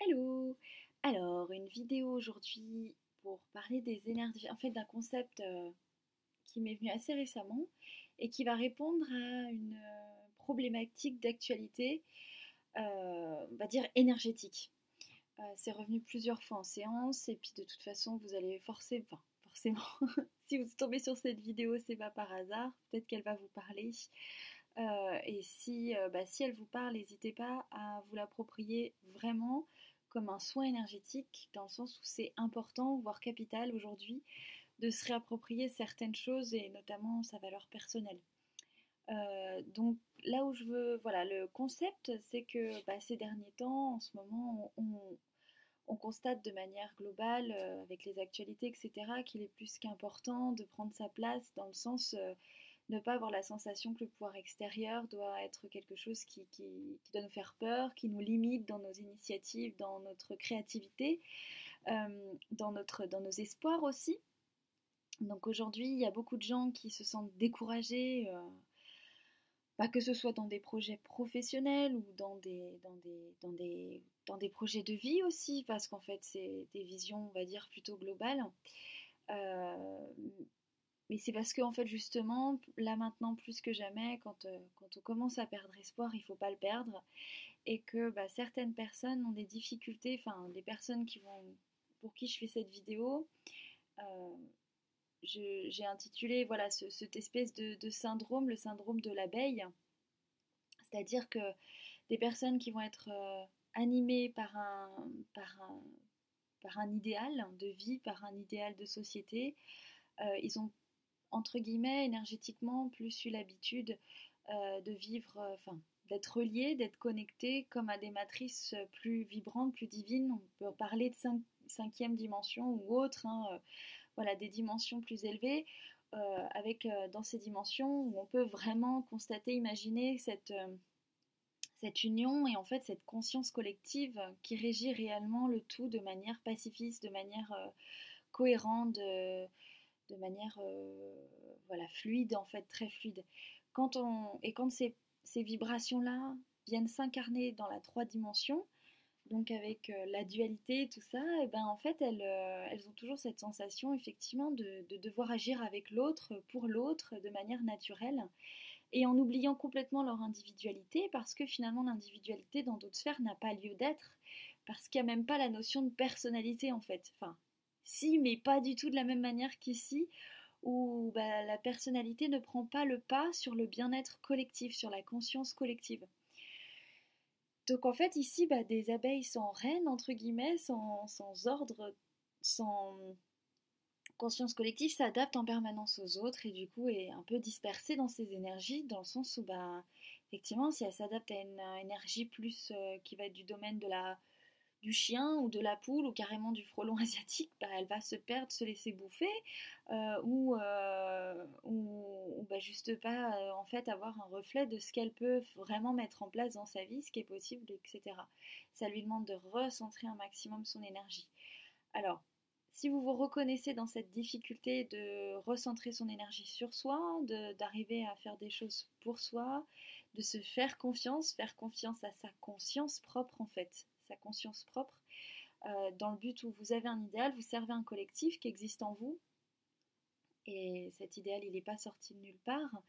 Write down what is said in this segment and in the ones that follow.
Hello! Alors, une vidéo aujourd'hui pour parler des énergies, en fait d'un concept euh, qui m'est venu assez récemment et qui va répondre à une euh, problématique d'actualité, euh, on va dire énergétique. C'est revenu plusieurs fois en séance et puis de toute façon vous allez forcer, enfin forcément, si vous tombez sur cette vidéo c'est pas par hasard, peut-être qu'elle va vous parler. Euh, et si, euh, bah, si elle vous parle, n'hésitez pas à vous l'approprier vraiment comme un soin énergétique, dans le sens où c'est important, voire capital aujourd'hui, de se réapproprier certaines choses et notamment sa valeur personnelle. Euh, donc là où je veux, voilà, le concept, c'est que bah, ces derniers temps, en ce moment, on, on- on constate de manière globale, avec les actualités, etc., qu'il est plus qu'important de prendre sa place dans le sens ne pas avoir la sensation que le pouvoir extérieur doit être quelque chose qui, doit nous faire peur, qui nous limite dans nos initiatives, dans notre créativité, euh, dans, nos espoirs aussi. Donc aujourd'hui, il y a beaucoup de gens qui se sentent découragés, euh, pas que ce soit dans des projets professionnels ou dans des projets de vie aussi, parce qu'en fait, c'est des visions, on va dire, plutôt globales. Euh, mais c'est parce qu'en fait, justement, là maintenant, plus que jamais, quand, euh, quand on commence à perdre espoir, il faut pas le perdre. Et que bah, certaines personnes ont des difficultés, enfin, des personnes qui vont, pour qui je fais cette vidéo, euh, j'ai intitulé voilà, ce- cette espèce de, de syndrome, le syndrome de l'abeille. C'est-à-dire que des personnes qui vont être euh, animées par un, par un, par un idéal de vie, par un idéal de société, ils ont entre guillemets, énergétiquement, plus eu l'habitude euh, de vivre, euh, enfin, d'être relié, d'être connecté comme à des matrices euh, plus vibrantes, plus divines. On peut parler de cinq- cinquième dimension ou autre, hein, voilà, des dimensions plus élevées, avec dans ces dimensions où on peut vraiment constater, imaginer cette, cette union et en fait cette conscience collective qui régit réellement le tout de manière pacifiste, de manière cohérente, de manière euh, voilà, fluide, en fait, très fluide. Quand on, et quand ces, ces vibrations-là viennent s'incarner dans la trois dimensions, donc avec euh, la dualité, tout ça, et ben en fait elles, euh, elles ont toujours cette sensation effectivement de, de devoir agir avec l'autre, pour l'autre, de manière naturelle, et en oubliant complètement leur individualité, parce que finalement l'individualité dans d'autres sphères n'a pas lieu d'être, parce qu'il n'y a même pas la notion de personnalité en fait. Enfin, si, mais pas du tout de la même manière qu'ici, où bah, la personnalité ne prend pas le pas sur le bien-être collectif, sur la conscience collective. Donc en fait ici, bah, des abeilles sans reine, entre guillemets, sans, ordre, sans conscience collective, s'adapte en permanence aux autres et du coup est un peu dispersée dans ses énergies, dans le sens où bah, effectivement si elle s'adapte à une énergie plus euh, qui va être du domaine de la du chien ou de la poule ou carrément du frelon asiatique, bah, elle va se perdre, se laisser bouffer euh, ou, euh, ou bah, juste pas euh, en fait avoir un reflet de ce qu'elle peut vraiment mettre en place dans sa vie, ce qui est possible, etc. Ça lui demande de recentrer un maximum son énergie. Alors, si vous vous reconnaissez dans cette difficulté de recentrer son énergie sur soi, d'arriver à faire des choses pour soi, de se faire confiance, faire confiance à sa conscience propre en fait, sa conscience propre, euh, dans le but où vous avez un idéal, vous servez un collectif qui existe en vous, et cet idéal il n'est pas sorti de nulle part.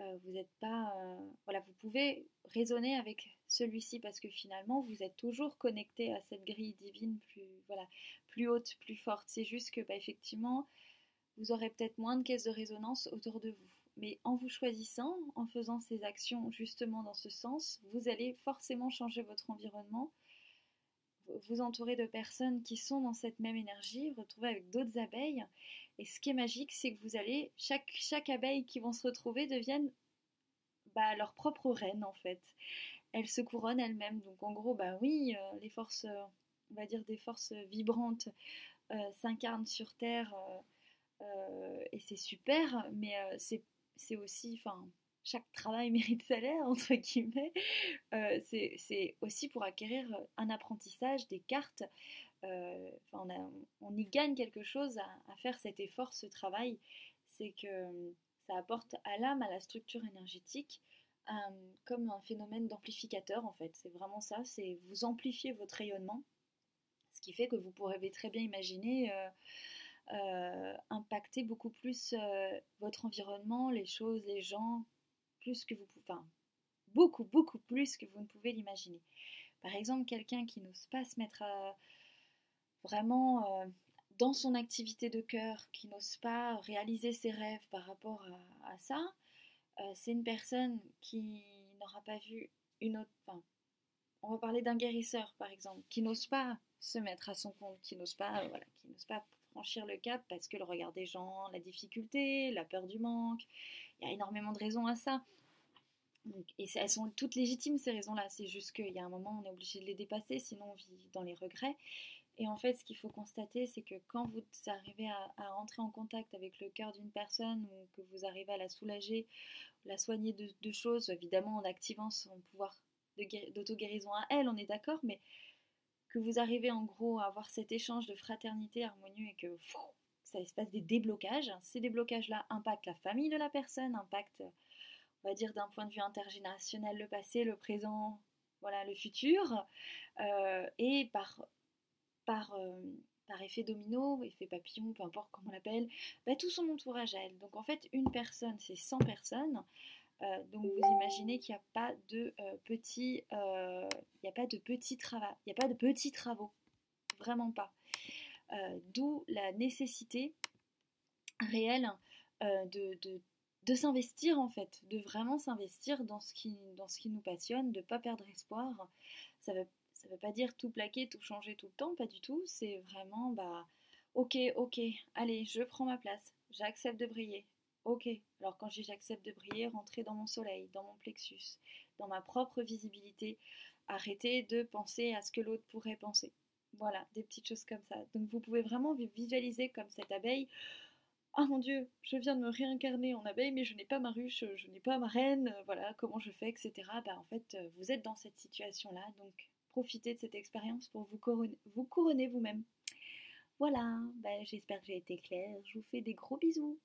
Euh, vous n'êtes pas, euh, voilà, vous pouvez raisonner avec celui-ci parce que finalement vous êtes toujours connecté à cette grille divine plus, voilà, plus haute, plus forte. C'est juste que, bah, effectivement, vous aurez peut-être moins de caisses de résonance autour de vous. Mais en vous choisissant, en faisant ces actions justement dans ce sens, vous allez forcément changer votre environnement vous entourer de personnes qui sont dans cette même énergie, vous retrouver avec d'autres abeilles. Et ce qui est magique, c'est que vous allez, chaque, abeille qui vont se retrouver deviennent bah, leur propre reine en fait. Elles se couronnent elles-mêmes. Donc en gros, bah oui, euh, les forces, euh, on va dire des forces vibrantes euh, s'incarnent sur Terre et c'est super, mais c'est c'est aussi, enfin, chaque travail mérite salaire, entre guillemets. Euh, c'est aussi pour acquérir un apprentissage, des cartes. Euh, on, y gagne quelque chose à, faire cet effort, ce travail. C'est que euh, ça apporte à l'âme, à la structure énergétique, euh, comme un phénomène d'amplificateur en fait. C'est vraiment ça, c'est vous amplifiez votre rayonnement Ce qui fait que vous pourrez très bien imaginer impacter beaucoup plus votre environnement, les choses, les gens, plus que vous pouvez, beaucoup, beaucoup plus que vous ne pouvez l'imaginer. Par exemple, quelqu'un qui n'ose pas se mettre vraiment dans son activité de cœur, qui n'ose pas réaliser ses rêves par rapport à, ça, euh, c'est une personne qui n'aura pas vu une autre. On va parler d'un guérisseur par exemple, qui n'ose pas se mettre à son compte, qui n'ose pas, euh, voilà, qui n'ose pas franchir le cap parce que le regard des gens, la difficulté, la peur du manque, il y a énormément de raisons à ça. et elles sont toutes légitimes ces raisons-là. C'est juste qu'il y a un moment on est obligé de les dépasser, sinon on vit dans les regrets. Et en fait, ce qu'il faut constater, c'est que quand vous arrivez à, à, rentrer en contact avec le cœur d'une personne ou que vous arrivez à la soulager, la soigner de, choses, évidemment en activant son pouvoir d'auto-guérison à elle, on est d'accord, mais que vous arrivez en gros à avoir cet échange de fraternité harmonieux et que ça se passe des déblocages. Ces déblocages-là impactent la famille de la personne, impactent, on va dire d'un point de vue intergénérationnel, le passé, le présent, voilà, le futur, euh, et par par, euh, par effet domino, effet papillon, peu importe comment on l'appelle, bah, tout son entourage à elle. Donc en fait, une personne, c'est 100 personnes. Euh, donc vous imaginez qu'il n'y a pas de petits, il a pas de petits travaux, il n'y a pas de petits travaux, vraiment pas. D'où la nécessité réelle de, de, s'investir en fait, de vraiment s'investir dans ce qui dans ce qui nous passionne, de ne pas perdre espoir. Ça veut veut pas dire tout plaquer, tout changer tout le temps, pas du tout. C'est vraiment, bah, ok, ok, allez, je prends ma place, j'accepte de briller. Ok, alors quand je dis j'accepte de briller, rentrer dans mon soleil, dans mon plexus, dans ma propre visibilité, arrêter de penser à ce que l'autre pourrait penser. Voilà, des petites choses comme ça. Donc vous pouvez vraiment visualiser comme cette abeille. Ah mon Dieu, je viens de me réincarner en abeille, mais je n'ai pas ma ruche, je n'ai pas ma reine, voilà, comment je fais, etc. Bah, en fait, vous êtes dans cette situation-là, donc profiter de cette expérience pour vous couronner vous-même. Voilà, ben, j'espère que j'ai été claire. Je vous fais des gros bisous.